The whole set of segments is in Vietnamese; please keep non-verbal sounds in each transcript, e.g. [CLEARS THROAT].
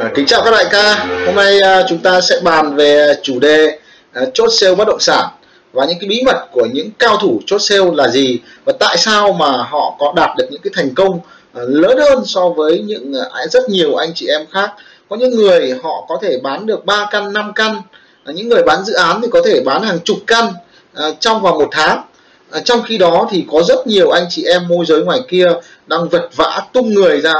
À, kính chào các đại ca. Hôm nay à, chúng ta sẽ bàn về chủ đề à, chốt sale bất động sản và những cái bí mật của những cao thủ chốt sale là gì và tại sao mà họ có đạt được những cái thành công à, lớn hơn so với những à, rất nhiều anh chị em khác. Có những người họ có thể bán được 3 căn 5 căn à, những người bán dự án thì có thể bán hàng chục căn à, trong vòng một tháng. À, trong khi đó thì có rất nhiều anh chị em môi giới ngoài kia đang vật vã tung người ra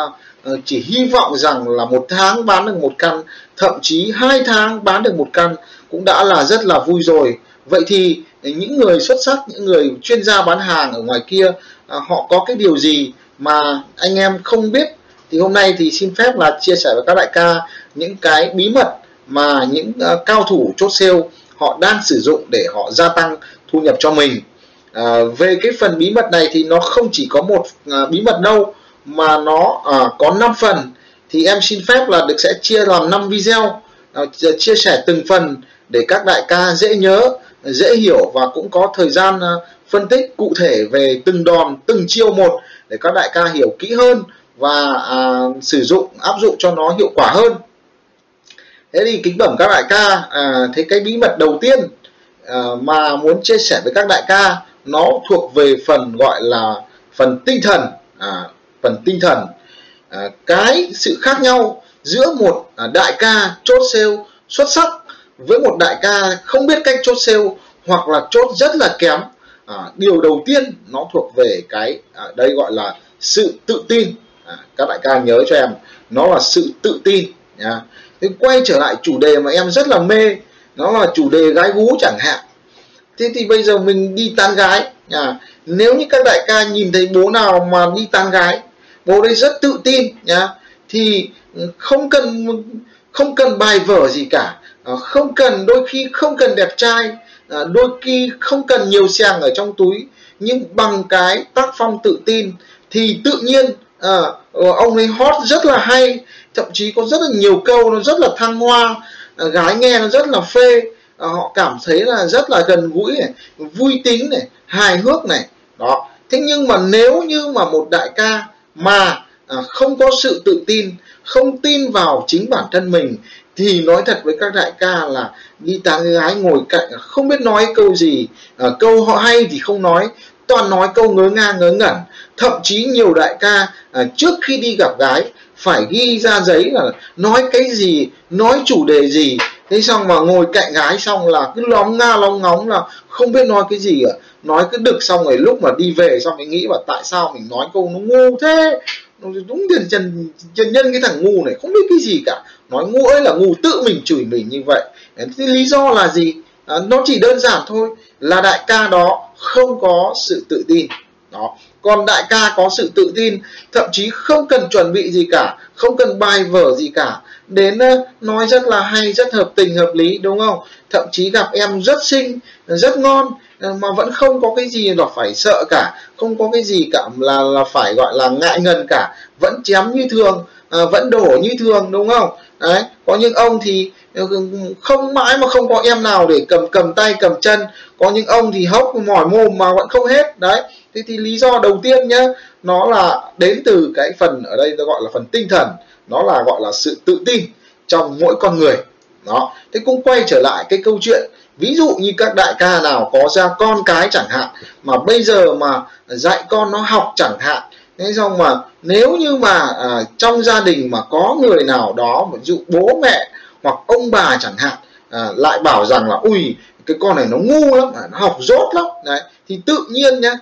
Ờ, chỉ hy vọng rằng là một tháng bán được một căn thậm chí hai tháng bán được một căn cũng đã là rất là vui rồi. Vậy thì những người xuất sắc những người chuyên gia bán hàng ở ngoài kia à, họ có cái điều gì mà anh em không biết? Thì hôm nay thì xin phép là chia sẻ với các đại ca những cái bí mật mà những uh, cao thủ chốt sale họ đang sử dụng để họ gia tăng thu nhập cho mình. À, về cái phần bí mật này thì nó không chỉ có một uh, bí mật đâu mà nó à, có 5 phần thì em xin phép là được sẽ chia làm 5 video. À, chia sẻ từng phần để các đại ca dễ nhớ dễ hiểu và cũng có thời gian à, phân tích cụ thể về từng đòn từng chiêu một để các đại ca hiểu kỹ hơn và à, sử dụng áp dụng cho nó hiệu quả hơn. Thế thì kính bẩm các đại ca à, thế cái bí mật đầu tiên à, mà muốn chia sẻ với các đại ca nó thuộc về phần gọi là phần tinh thần. À, phần tinh thần à, cái sự khác nhau giữa một à, đại ca chốt sale xuất sắc với một đại ca không biết cách chốt sale hoặc là chốt rất là kém à, điều đầu tiên nó thuộc về cái à, đây gọi là sự tự tin. À, các đại ca nhớ cho em nó là sự tự tin nha. Thế quay trở lại chủ đề mà em rất là mê nó là chủ đề gái gú chẳng hạn. Thế thì bây giờ mình đi tán gái à, nếu như các đại ca nhìn thấy bố nào mà đi tán gái bố đấy rất tự tin nhá. Thì ừ, không cần không cần bài vở gì cả. Ờ, không cần đôi khi không cần đẹp trai ờ, đôi khi không cần nhiều xàng ở trong túi. Nhưng bằng cái tác phong tự tin thì tự nhiên à, ông ấy hot rất là hay. Thậm chí có rất là nhiều câu nó rất là thăng hoa gái nghe nó rất là phê. Họ cảm thấy là rất là gần gũi này vui tính này hài hước này. Đó. Thế nhưng mà nếu như mà một đại ca mà à, không có sự tự tin, không tin vào chính bản thân mình, thì nói thật với các đại ca là đi tán gái ngồi cạnh à, không biết nói câu gì à, câu họ hay thì không nói, toàn nói câu ngớ ngang ngớ ngẩn. Thậm chí nhiều đại ca trước khi đi gặp gái, phải ghi ra giấy là nói cái gì, nói chủ đề gì thế xong mà ngồi cạnh gái xong là cứ lóng nga lóng ngóng là không biết nói cái gì cả. Nói cứ đực xong rồi lúc mà đi về xong mới nghĩ là tại sao mình nói câu nó ngu thế? Đúng tiền trần trần nhân cái thằng ngu này không biết cái gì cả. Nói ngu ấy là ngu tự mình chửi mình như vậy. Cái lý do là gì? À, nó chỉ đơn giản thôi là đại ca đó không có sự tự tin đó. Còn đại ca có sự tự tin, thậm chí không cần chuẩn bị gì cả, không cần bài vở gì cả. Đến ờ, nói rất là hay, rất hợp tình, hợp lý, đúng không? Thậm chí gặp em rất xinh, rất ngon ờ, mà vẫn không có cái gì là phải sợ cả, không có cái gì cả là là phải, gọi là, ngại ngần cả. Vẫn chém như thường ờ, vẫn đổ như thường, đúng không? Đấy, có những ông thì không mãi mà không có em nào để cầm cầm tay, cầm chân. Có những ông thì hốc mỏi mồm mà vẫn không hết, đấy thế thì lý do đầu tiên nhá nó là đến từ cái phần ở đây ta gọi là phần tinh thần nó là gọi là sự tự tin trong mỗi con người. Đó. Thế cũng quay trở lại cái câu chuyện ví dụ như các đại ca nào có ra con cái chẳng hạn mà bây giờ mà dạy con nó học chẳng hạn thế xong mà nếu như mà à, trong gia đình mà có người nào đó ví dụ bố mẹ hoặc ông bà chẳng hạn à, lại bảo rằng là ui cái con này nó ngu lắm à, nó học dốt lắm. Đấy thì tự nhiên nhá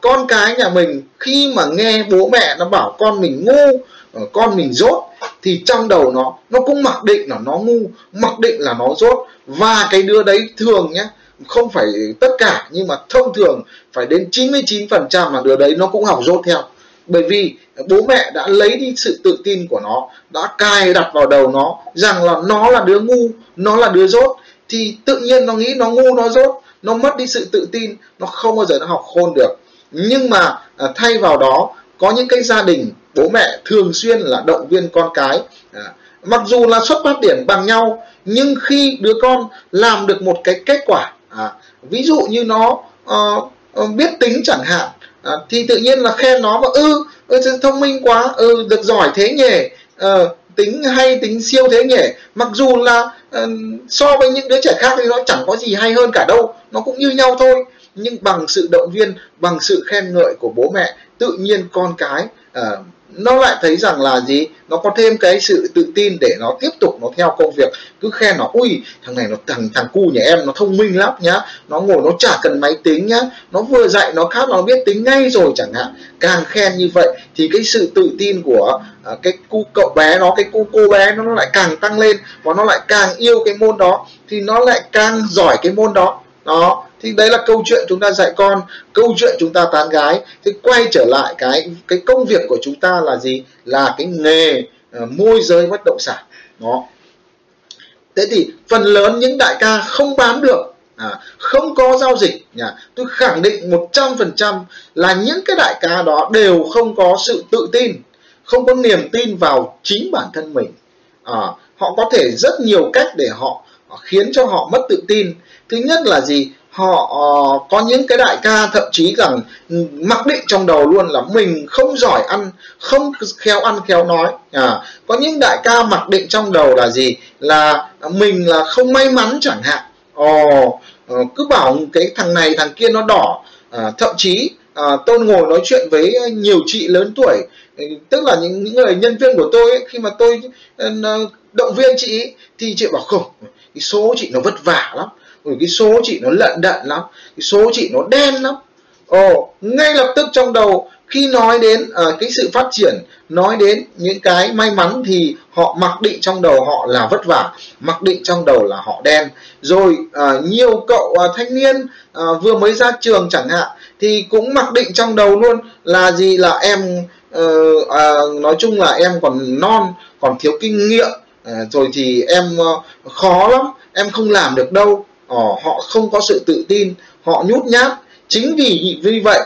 con cái nhà mình khi mà nghe bố mẹ nó bảo con mình ngu ờ, con mình dốt thì trong đầu nó nó cũng mặc định là nó ngu, mặc định là nó dốt và cái đứa đấy thường nhé không phải tất cả, nhưng mà thông thường phải đến 99% là đứa đấy nó cũng học dốt theo. Bởi vì bố mẹ đã lấy đi sự tự tin của nó, đã cài đặt vào đầu nó rằng là nó là đứa ngu, nó là đứa dốt thì tự nhiên nó nghĩ nó ngu, nó dốt nó mất đi sự tự tin nó không bao giờ nó học khôn được. Nhưng mà à, thay vào đó có những cái gia đình bố mẹ thường xuyên là động viên con cái. À, mặc dù là xuất phát điểm bằng nhau nhưng khi đứa con làm được một cái kết quả à, ví dụ như nó uh, biết tính chẳng hạn à, thì tự nhiên là khen nó mà ư ừ, ừ thông minh quá ừ được giỏi thế nhỉ uh, tính hay tính siêu thế nhỉ. Mặc dù là uh, so với những đứa trẻ khác thì nó chẳng có gì hay hơn cả đâu nó cũng như nhau thôi. Nhưng bằng sự động viên bằng sự khen ngợi của bố mẹ tự nhiên con cái uh, nó lại thấy rằng là gì? Nó có thêm cái sự tự tin để nó tiếp tục nó theo công việc. Cứ khen nó ui thằng này nó thằng thằng cu nhà em nó thông minh lắm nhá. Nó ngồi nó chả cần máy tính nhá. Nó vừa dạy nó khác nó biết tính ngay rồi chẳng hạn. Càng khen như vậy thì cái sự tự tin của à, cái cu cậu bé nó cái cu cô bé nó, nó lại càng tăng lên và nó lại càng yêu cái môn đó thì nó lại càng giỏi cái môn đó đó. Thì đấy là câu chuyện chúng ta dạy con câu chuyện chúng ta tán gái. Thì quay trở lại cái cái công việc của chúng ta là gì? Là cái nghề uh, môi giới bất động sản. Đó. Thế thì phần lớn những đại ca không bán được à, không có giao dịch nhà tôi khẳng định 100% là những cái đại ca đó đều không có sự tự tin không có niềm tin vào chính bản thân mình. À, họ có thể rất nhiều cách để họ khiến cho họ mất tự tin thứ nhất là gì? Họ ờ, có những cái đại ca thậm chí rằng mặc định trong đầu luôn là mình không giỏi ăn không khéo ăn khéo nói. À, có những đại ca mặc định trong đầu là gì? Là mình là không may mắn chẳng hạn. Ồ ờ, cứ bảo cái thằng này thằng kia nó đỏ. À, thậm chí à, tôi ngồi nói chuyện với nhiều chị lớn tuổi tức là những, những người nhân viên của tôi ấy, khi mà tôi ờ, động viên chị thì chị bảo không cái số chị nó vất vả lắm rồi cái số chị nó lận đận lắm cái số chị nó đen lắm. Ồ ngay lập tức trong đầu khi nói đến uh, cái sự phát triển nói đến những cái may mắn thì họ mặc định trong đầu họ là vất vả mặc định trong đầu là họ đen. Rồi uh, nhiều cậu uh, thanh niên uh, vừa mới ra trường chẳng hạn thì cũng mặc định trong đầu luôn là gì là em uh, uh, nói chung là em còn non còn thiếu kinh nghiệm. Uh, rồi thì em uh, khó lắm em không làm được đâu ờ, họ không có sự tự tin họ nhút nhát. Chính vì vì vậy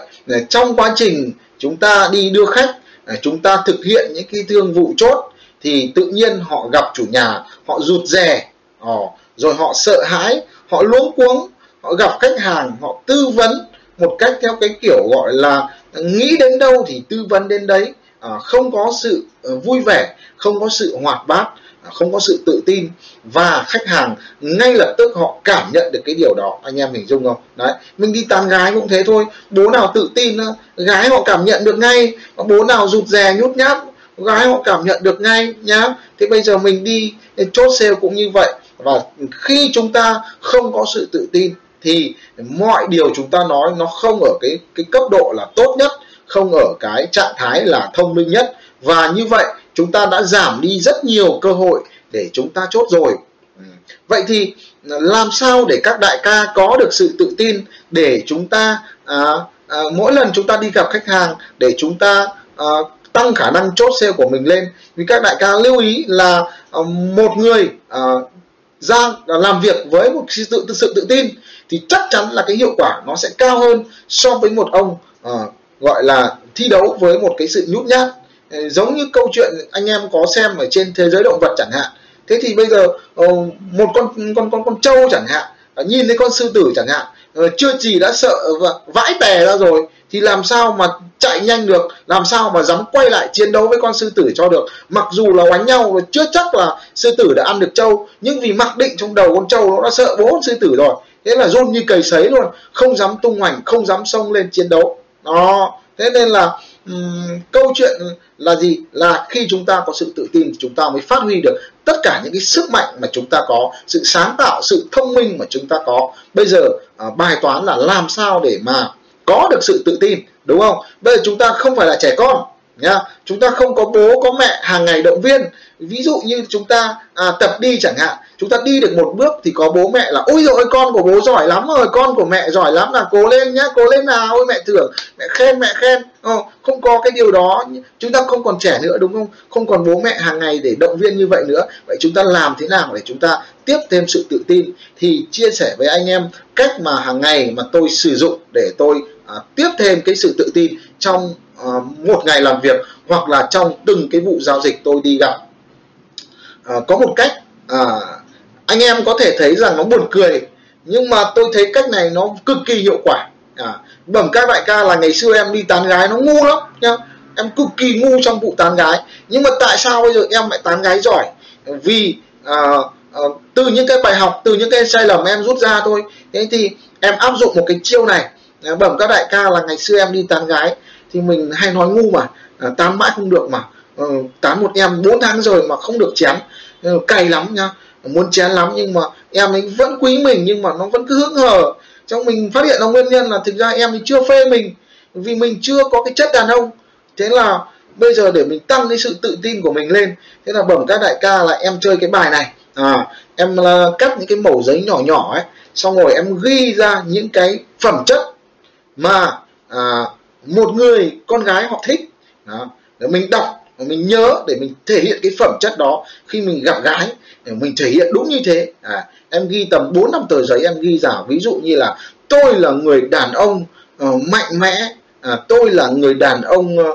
trong quá trình chúng ta đi đưa khách chúng ta thực hiện những cái thương vụ chốt thì tự nhiên họ gặp chủ nhà họ rụt rè. Ờ, rồi họ sợ hãi họ luống cuống họ gặp khách hàng họ tư vấn một cách theo cái kiểu gọi là nghĩ đến đâu thì tư vấn đến đấy. Ờ, không có sự ờ, vui vẻ không có sự hoạt bát không có sự tự tin và khách hàng ngay lập tức họ cảm nhận được cái điều đó. Anh em hình dung không? Đấy, mình đi tán gái cũng thế thôi. Bố nào tự tin gái họ cảm nhận được ngay. Bố nào rụt rè, nhút nhát, gái họ cảm nhận được ngay nhá. Thế bây giờ mình đi eh, chốt sale cũng như vậy. Và khi chúng ta không có sự tự tin thì mọi điều chúng ta nói nó không ở cái cái cấp độ là tốt nhất, không ở cái trạng thái là thông minh nhất và như vậy chúng ta đã giảm đi rất nhiều cơ hội để chúng ta chốt rồi. Ừ. Vậy thì à, làm sao để các đại ca có được sự tự tin để chúng ta à, à, mỗi lần chúng ta đi gặp khách hàng để chúng ta à, tăng khả năng chốt sale của mình lên? Vì các đại ca lưu ý là à, một người à, ra làm việc với một sự tự, sự tự tin thì chắc chắn là cái hiệu quả nó sẽ cao hơn so với một ông à, gọi là thi đấu với một cái sự nhút nhát. Ờ, giống như câu chuyện anh em có xem ở trên thế giới động vật chẳng hạn. Thế thì bây giờ ờ, một con con con con trâu chẳng hạn ờ, nhìn thấy con sư tử chẳng hạn chưa gì đã sợ và vãi tè ra rồi, thì làm sao mà chạy nhanh được, làm sao mà dám quay lại chiến đấu với con sư tử cho được. Mặc dù là đánh nhau chưa chắc là sư tử đã ăn được trâu, nhưng vì mặc định trong đầu con trâu nó đã sợ bố sư tử rồi, thế là run như cầy sấy luôn, không dám tung hoành, không dám xông lên chiến đấu. Đó, thế nên là um, câu chuyện là gì? Là khi chúng ta có sự tự tin thì chúng ta mới phát huy được tất cả những cái sức mạnh mà chúng ta có sự sáng tạo sự thông minh mà chúng ta có. Bây giờ uh, bài toán là làm sao để mà có được sự tự tin đúng không? Bây giờ chúng ta không phải là trẻ con nhá. Chúng ta không có bố có mẹ hàng ngày động viên. Ví dụ như chúng ta à, tập đi chẳng hạn. Chúng ta đi được một bước thì có bố mẹ là ôi rồi con của bố giỏi lắm rồi con của mẹ giỏi lắm là cố lên nhá cố lên nào. Ôi mẹ thưởng mẹ khen mẹ khen. Ờ, không có cái điều đó. Chúng ta không còn trẻ nữa đúng không? Không còn bố mẹ hàng ngày để động viên như vậy nữa. Vậy chúng ta làm thế nào để chúng ta tiếp thêm sự tự tin? Thì chia sẻ với anh em cách mà hàng ngày mà tôi sử dụng để tôi à, tiếp thêm cái sự tự tin trong à, một ngày làm việc hoặc là trong từng cái vụ giao dịch tôi đi gặp. À, có một cách à, anh em có thể thấy rằng nó buồn cười nhưng mà tôi thấy cách này nó cực kỳ hiệu quả. À, bẩm các đại ca là ngày xưa em đi tán gái nó ngu lắm nhá. Em cực kỳ ngu trong vụ tán gái. Nhưng mà tại sao bây giờ em lại tán gái giỏi? Vì à, à, từ những cái bài học từ những cái sai lầm em rút ra thôi. Thế thì em áp dụng một cái chiêu này bẩm các đại ca là ngày xưa em đi tán gái thì mình hay nói ngu mà à, tán mãi không được mà. À, tán một em 4 tháng rồi mà không được chén. Ừ, cay lắm nhá muốn chén lắm nhưng mà em ấy vẫn quý mình nhưng mà nó vẫn cứ hững hờ. Trong mình phát hiện ra nguyên nhân là thực ra em ấy chưa phê mình vì mình chưa có cái chất đàn ông. Thế là bây giờ để mình tăng cái sự tự tin của mình lên thế là bẩm các đại ca là em chơi cái bài này. À em là cắt những cái mẩu giấy nhỏ nhỏ ấy xong rồi em ghi ra những cái phẩm chất mà à, một người con gái họ thích đó. để mình đọc mình nhớ để mình thể hiện cái phẩm chất đó khi mình gặp gái để mình thể hiện đúng như thế. À, em ghi tầm 4 năm tờ giấy em ghi giả ví dụ như là tôi là người đàn ông uh, mạnh mẽ à, tôi là người đàn ông uh,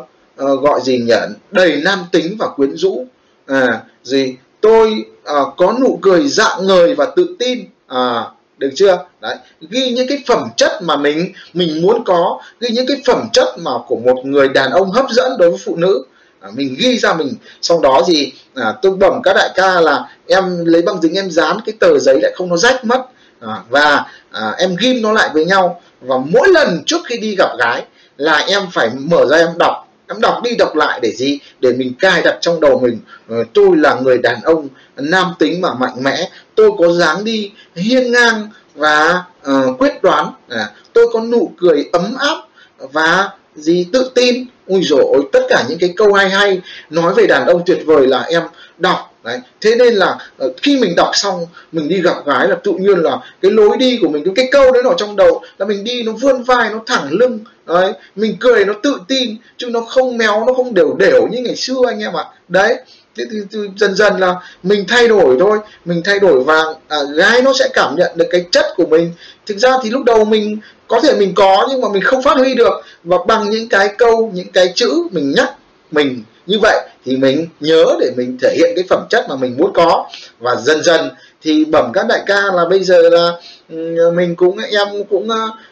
uh, gọi gì nhỉ? Đầy nam tính và quyến rũ. À, gì? Tôi uh, có nụ cười dạng người và tự tin. À, được chưa? Đấy. Ghi những cái phẩm chất mà mình mình muốn có ghi những cái phẩm chất mà của một người đàn ông hấp dẫn đối với phụ nữ. À, mình ghi ra mình. Sau đó gì à, tôi bẩm các đại ca là em lấy băng dính em dán cái tờ giấy lại không nó rách mất. À, và à, em ghim nó lại với nhau. Và mỗi lần trước khi đi gặp gái là em phải mở ra em đọc em đọc đi đọc lại để gì? Để mình cài đặt trong đầu mình. Ờ, tôi là người đàn ông nam tính mà mạnh mẽ. Tôi có dáng đi hiên ngang và uh, quyết đoán. À, tôi có nụ cười ấm áp và gì? Tự tin. Ui dồi tất cả những cái câu hay hay nói về đàn ông tuyệt vời là em đọc. Đấy thế nên là ờ, khi mình đọc xong mình đi gặp gái là tự nhiên là cái lối đi của mình cái câu đấy nó trong đầu là mình đi nó vươn vai nó thẳng lưng đấy mình cười nó tự tin chứ nó không méo nó không đều đều như ngày xưa anh em ạ. Đấy thế thì, thì dần dần là mình thay đổi thôi mình thay đổi và à, gái nó sẽ cảm nhận được cái chất của mình. Thực ra thì lúc đầu mình có thể mình có nhưng mà mình không phát huy được. Và bằng những cái câu những cái chữ mình nhắc mình như vậy thì mình nhớ để mình thể hiện cái phẩm chất mà mình muốn có. Và dần dần thì bẩm các đại ca là bây giờ là ừ, mình cũng em cũng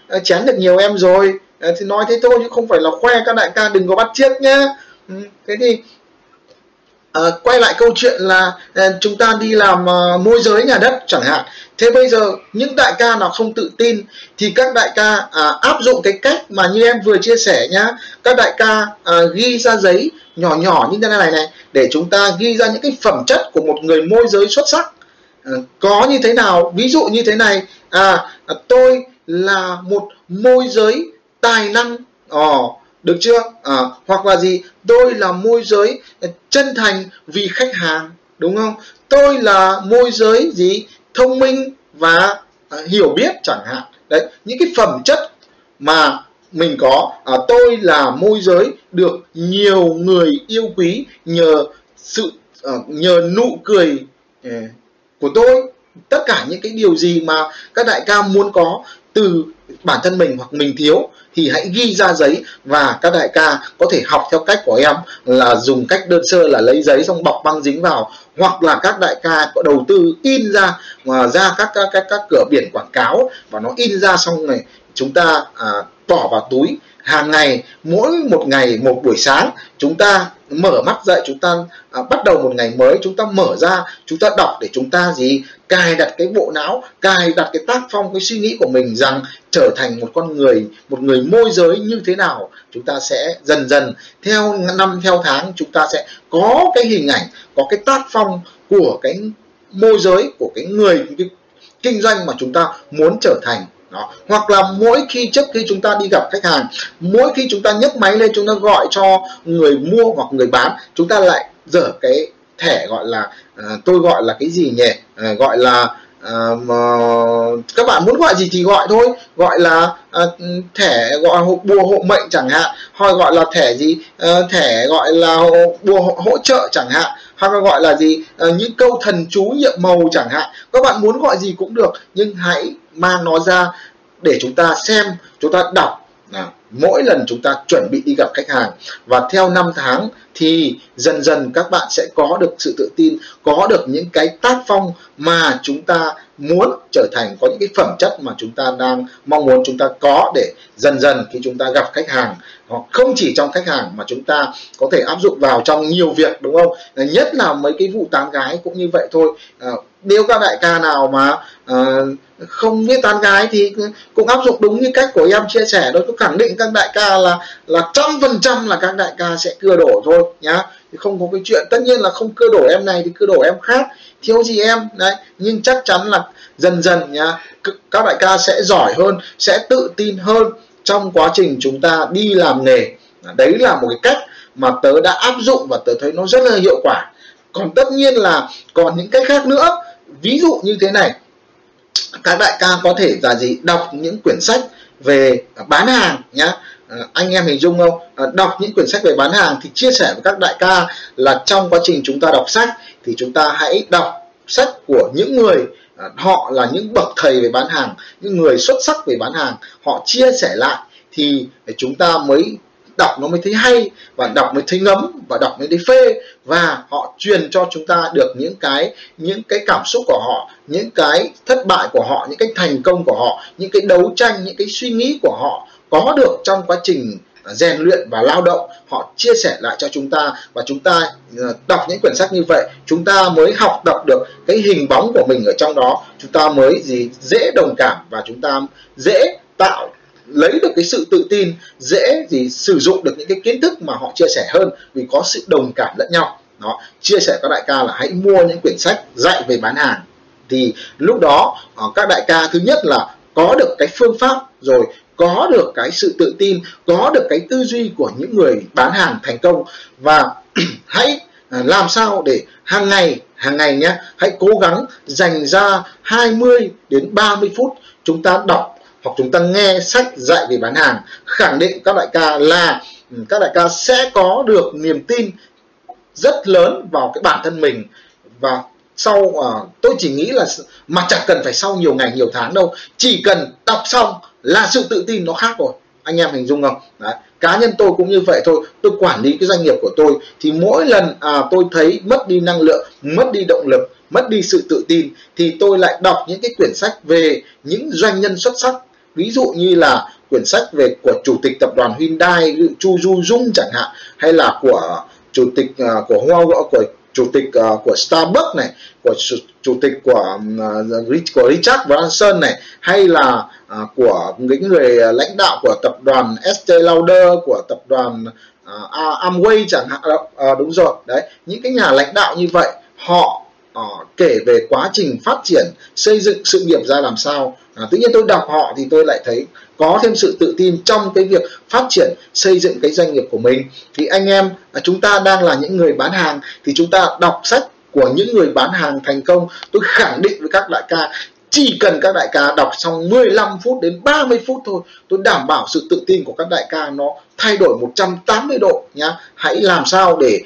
ờ, chán được nhiều em rồi. Ờ, thì nói thế thôi chứ không phải là khoe các đại ca đừng có bắt chiếc nhá. Ừ, thế thì À, quay lại câu chuyện là à, chúng ta đi làm à, môi giới nhà đất chẳng hạn. Thế bây giờ những đại ca nào không tự tin thì các đại ca à, áp dụng cái cách mà như em vừa chia sẻ nhá. Các đại ca à, ghi ra giấy nhỏ nhỏ như thế này này để chúng ta ghi ra những cái phẩm chất của một người môi giới xuất sắc. À, có như thế nào? Ví dụ như thế này à, à tôi là một môi giới tài năng ồ được chưa? À, hoặc là gì? Tôi là môi giới ờ, chân thành vì khách hàng đúng không? Tôi là môi giới gì? Thông minh và à, hiểu biết chẳng hạn. Đấy những cái phẩm chất mà mình có à, tôi là môi giới được nhiều người yêu quý nhờ sự à, nhờ nụ cười của tôi. Tất cả những cái điều gì mà các đại ca muốn có từ bản thân mình hoặc mình thiếu thì hãy ghi ra giấy và các đại ca có thể học theo cách của em là dùng cách đơn sơ là lấy giấy xong bọc băng dính vào. Hoặc là các đại ca có đầu tư in ra mà ra các các các, các cửa biển quảng cáo và nó in ra xong này chúng ta à, bỏ vào túi hàng ngày mỗi một ngày một buổi sáng chúng ta mở mắt dậy chúng ta à, bắt đầu một ngày mới chúng ta mở ra chúng ta đọc để chúng ta gì? Cài đặt cái bộ não cài đặt cái tác phong cái suy nghĩ của mình rằng trở thành một con người một người môi giới như thế nào chúng ta sẽ dần dần theo năm theo tháng chúng ta sẽ có cái hình ảnh có cái tác phong của cái môi giới của cái người cái kinh doanh mà chúng ta muốn trở thành đó. hoặc là mỗi khi trước khi chúng ta đi gặp khách hàng mỗi khi chúng ta nhấc máy lên chúng ta gọi cho người mua hoặc người bán chúng ta lại dở cái thẻ gọi là uh, tôi gọi là cái gì nhỉ uh, gọi là à, mà các bạn muốn gọi gì thì gọi thôi. Gọi là à, thẻ gọi hộ, bùa hộ mệnh chẳng hạn hoặc gọi là thẻ gì à, thẻ gọi là hộ, bùa hỗ, hỗ trợ chẳng hạn hoặc là gọi là gì à, những câu thần chú nhiệm màu chẳng hạn. Các bạn muốn gọi gì cũng được nhưng hãy mang nó ra để chúng ta xem chúng ta đọc. Nào mỗi lần chúng ta chuẩn bị đi gặp khách hàng và theo năm tháng thì dần dần các bạn sẽ có được sự tự tin có được những cái tác phong mà chúng ta muốn trở thành có những cái phẩm chất mà chúng ta đang mong muốn chúng ta có để dần dần khi chúng ta gặp khách hàng hoặc không chỉ trong khách hàng mà chúng ta có thể áp dụng vào trong nhiều việc đúng không? Nhất là mấy cái vụ tán gái cũng như vậy thôi. À, nếu các đại ca nào mà à, không biết tán gái thì cũng áp dụng đúng như cách của em chia sẻ đó tôi khẳng định các các đại ca là là trăm phần trăm là các đại ca sẽ cưa đổ thôi, nhá. Thì không có cái chuyện, tất nhiên là không cưa đổ em này thì cưa đổ em khác, thiếu gì em, đấy. Nhưng chắc chắn là dần dần, nhá các đại ca sẽ giỏi hơn, sẽ tự tin hơn trong quá trình chúng ta đi làm nghề. Đấy là một cái cách mà tớ đã áp dụng và tớ thấy nó rất là hiệu quả. Còn tất nhiên là còn những cách khác nữa, ví dụ như thế này. Các đại ca có thể là gì đọc những quyển sách về bán hàng nhá. Ờ, anh em hình dung không? Ờ, đọc những quyển sách về bán hàng thì chia sẻ với các đại ca là trong quá trình chúng ta đọc sách thì chúng ta hãy đọc sách của những người ờ, họ là những bậc thầy về bán hàng, những người xuất sắc về bán hàng, họ chia sẻ lại thì chúng ta mới đọc nó mới thấy hay, và đọc mới thấy ngấm, và đọc mới thấy phê. Và họ truyền cho chúng ta được những cái những cái cảm xúc của họ, những cái thất bại của họ, những cái thành công của họ, những cái đấu tranh, những cái suy nghĩ của họ có được trong quá trình rèn luyện và lao động. Họ chia sẻ lại cho chúng ta, và chúng ta ờ, đọc những quyển sách như vậy, chúng ta mới học tập được cái hình bóng của mình ở trong đó. Chúng ta mới gì, dễ đồng cảm, và chúng ta dễ tạo lấy được cái sự tự tin, dễ gì sử dụng được những cái kiến thức mà họ chia sẻ hơn vì có sự đồng cảm lẫn nhau. Đó, chia sẻ các đại ca là hãy mua những quyển sách dạy về bán hàng. Thì lúc đó ờ, các đại ca thứ nhất là có được cái phương pháp rồi, có được cái sự tự tin, có được cái tư duy của những người bán hàng thành công. Và [CLEARS THROAT] hãy ờ, làm sao để hàng ngày hàng ngày nhé, hãy cố gắng dành ra 20 đến 30 phút chúng ta đọc hoặc chúng ta nghe sách dạy về bán hàng khẳng định các đại ca là ừ, các đại ca sẽ có được niềm tin rất lớn vào cái bản thân mình. Và sau uh, tôi chỉ nghĩ là mà chẳng cần phải sau nhiều ngày nhiều tháng đâu. Chỉ cần đọc xong là sự tự tin nó khác rồi. Anh em hình dung không? Đấy. cá nhân tôi cũng như vậy thôi. Tôi quản lý cái doanh nghiệp của tôi thì mỗi lần à, tôi thấy mất đi năng lượng mất đi động lực mất đi sự tự tin thì tôi lại đọc những cái quyển sách về những doanh nhân xuất sắc ví dụ như là quyển sách về của chủ tịch tập đoàn Hyundai Chu Du Dung chẳng hạn hay là của chủ tịch uh, của Hoa của chủ tịch uh, của Starbucks này của chủ, chủ tịch của uh, của Richard Branson này hay là uh, của những người lãnh đạo của tập đoàn Estee Lauder của tập đoàn uh, Amway chẳng hạn uh, đúng rồi đấy những cái nhà lãnh đạo như vậy họ uh, kể về quá trình phát triển xây dựng sự nghiệp ra làm sao à, tự nhiên tôi đọc họ thì tôi lại thấy có thêm sự tự tin trong cái việc phát triển xây dựng cái doanh nghiệp của mình. Thì anh em à, chúng ta đang là những người bán hàng thì chúng ta đọc sách của những người bán hàng thành công. Tôi khẳng định với các đại ca chỉ cần các đại ca đọc xong 15 phút đến 30 phút thôi tôi đảm bảo sự tự tin của các đại ca nó thay đổi 180 độ nhá. Hãy làm sao để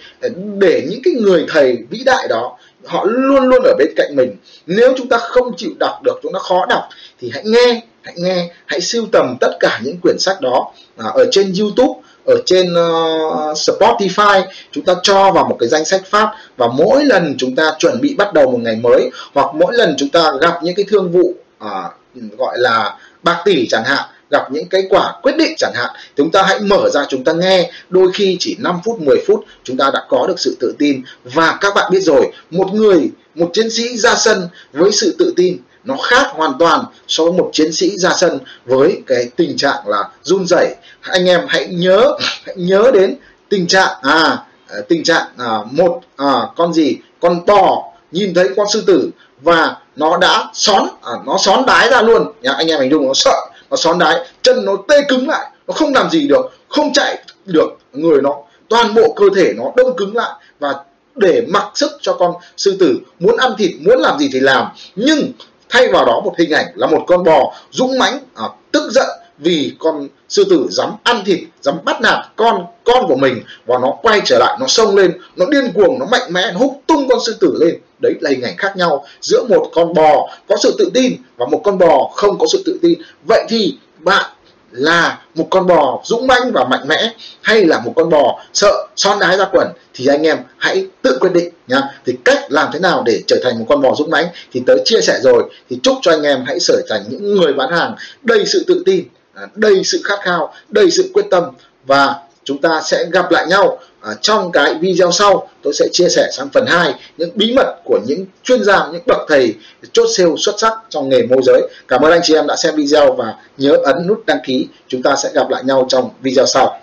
để những cái người thầy vĩ đại đó họ luôn luôn ở bên cạnh mình. Nếu chúng ta không chịu đọc được chúng ta khó đọc thì hãy nghe hãy nghe hãy sưu tầm tất cả những quyển sách đó. À, ở trên youtube ở trên uh, Spotify chúng ta cho vào một cái danh sách phát và mỗi lần chúng ta chuẩn bị bắt đầu một ngày mới hoặc mỗi lần chúng ta gặp những cái thương vụ uh, gọi là bạc tỷ chẳng hạn gặp những cái quả quyết định chẳng hạn chúng ta hãy mở ra chúng ta nghe. Đôi khi chỉ 5 phút 10 phút chúng ta đã có được sự tự tin. Và các bạn biết rồi một người một chiến sĩ ra sân với sự tự tin nó khác hoàn toàn so với một chiến sĩ ra sân với cái tình trạng là run rẩy. Anh em hãy nhớ hãy nhớ đến tình trạng à, à tình trạng à, một à, con gì con bò nhìn thấy con sư tử và nó đã xón à, nó xón đái ra luôn. Nhá anh em hình dung nó sợ nó xón đáy chân nó tê cứng lại nó không làm gì được không chạy được người nó. Toàn bộ cơ thể nó đông cứng lại và để mặc sức cho con sư tử. Muốn ăn thịt muốn làm gì thì làm. Nhưng thay vào đó một hình ảnh là một con bò dũng mãnh à, tức giận vì con sư tử dám ăn thịt, dám bắt nạt con con của mình, và nó quay trở lại, nó xông lên, nó điên cuồng, nó mạnh mẽ, nó húc tung con sư tử lên. Đấy là hình ảnh khác nhau giữa một con bò có sự tự tin và một con bò không có sự tự tin. Vậy thì bạn là một con bò dũng mãnh và mạnh mẽ hay là một con bò sợ son đái ra quần? Thì anh em hãy tự quyết định nhá. Thì cách làm thế nào để trở thành một con bò dũng mãnh? Thì tớ chia sẻ rồi. Thì chúc cho anh em hãy trở thành những người bán hàng đầy sự tự tin. À, đầy sự khát khao đầy sự quyết tâm và chúng ta sẽ gặp lại nhau à, trong cái video sau. Tôi sẽ chia sẻ sang phần 2 những bí mật của những chuyên gia những bậc thầy chốt sale xuất sắc trong nghề môi giới. Cảm ơn anh chị em đã xem video và nhớ ấn nút đăng ký. Chúng ta sẽ gặp lại nhau trong video sau.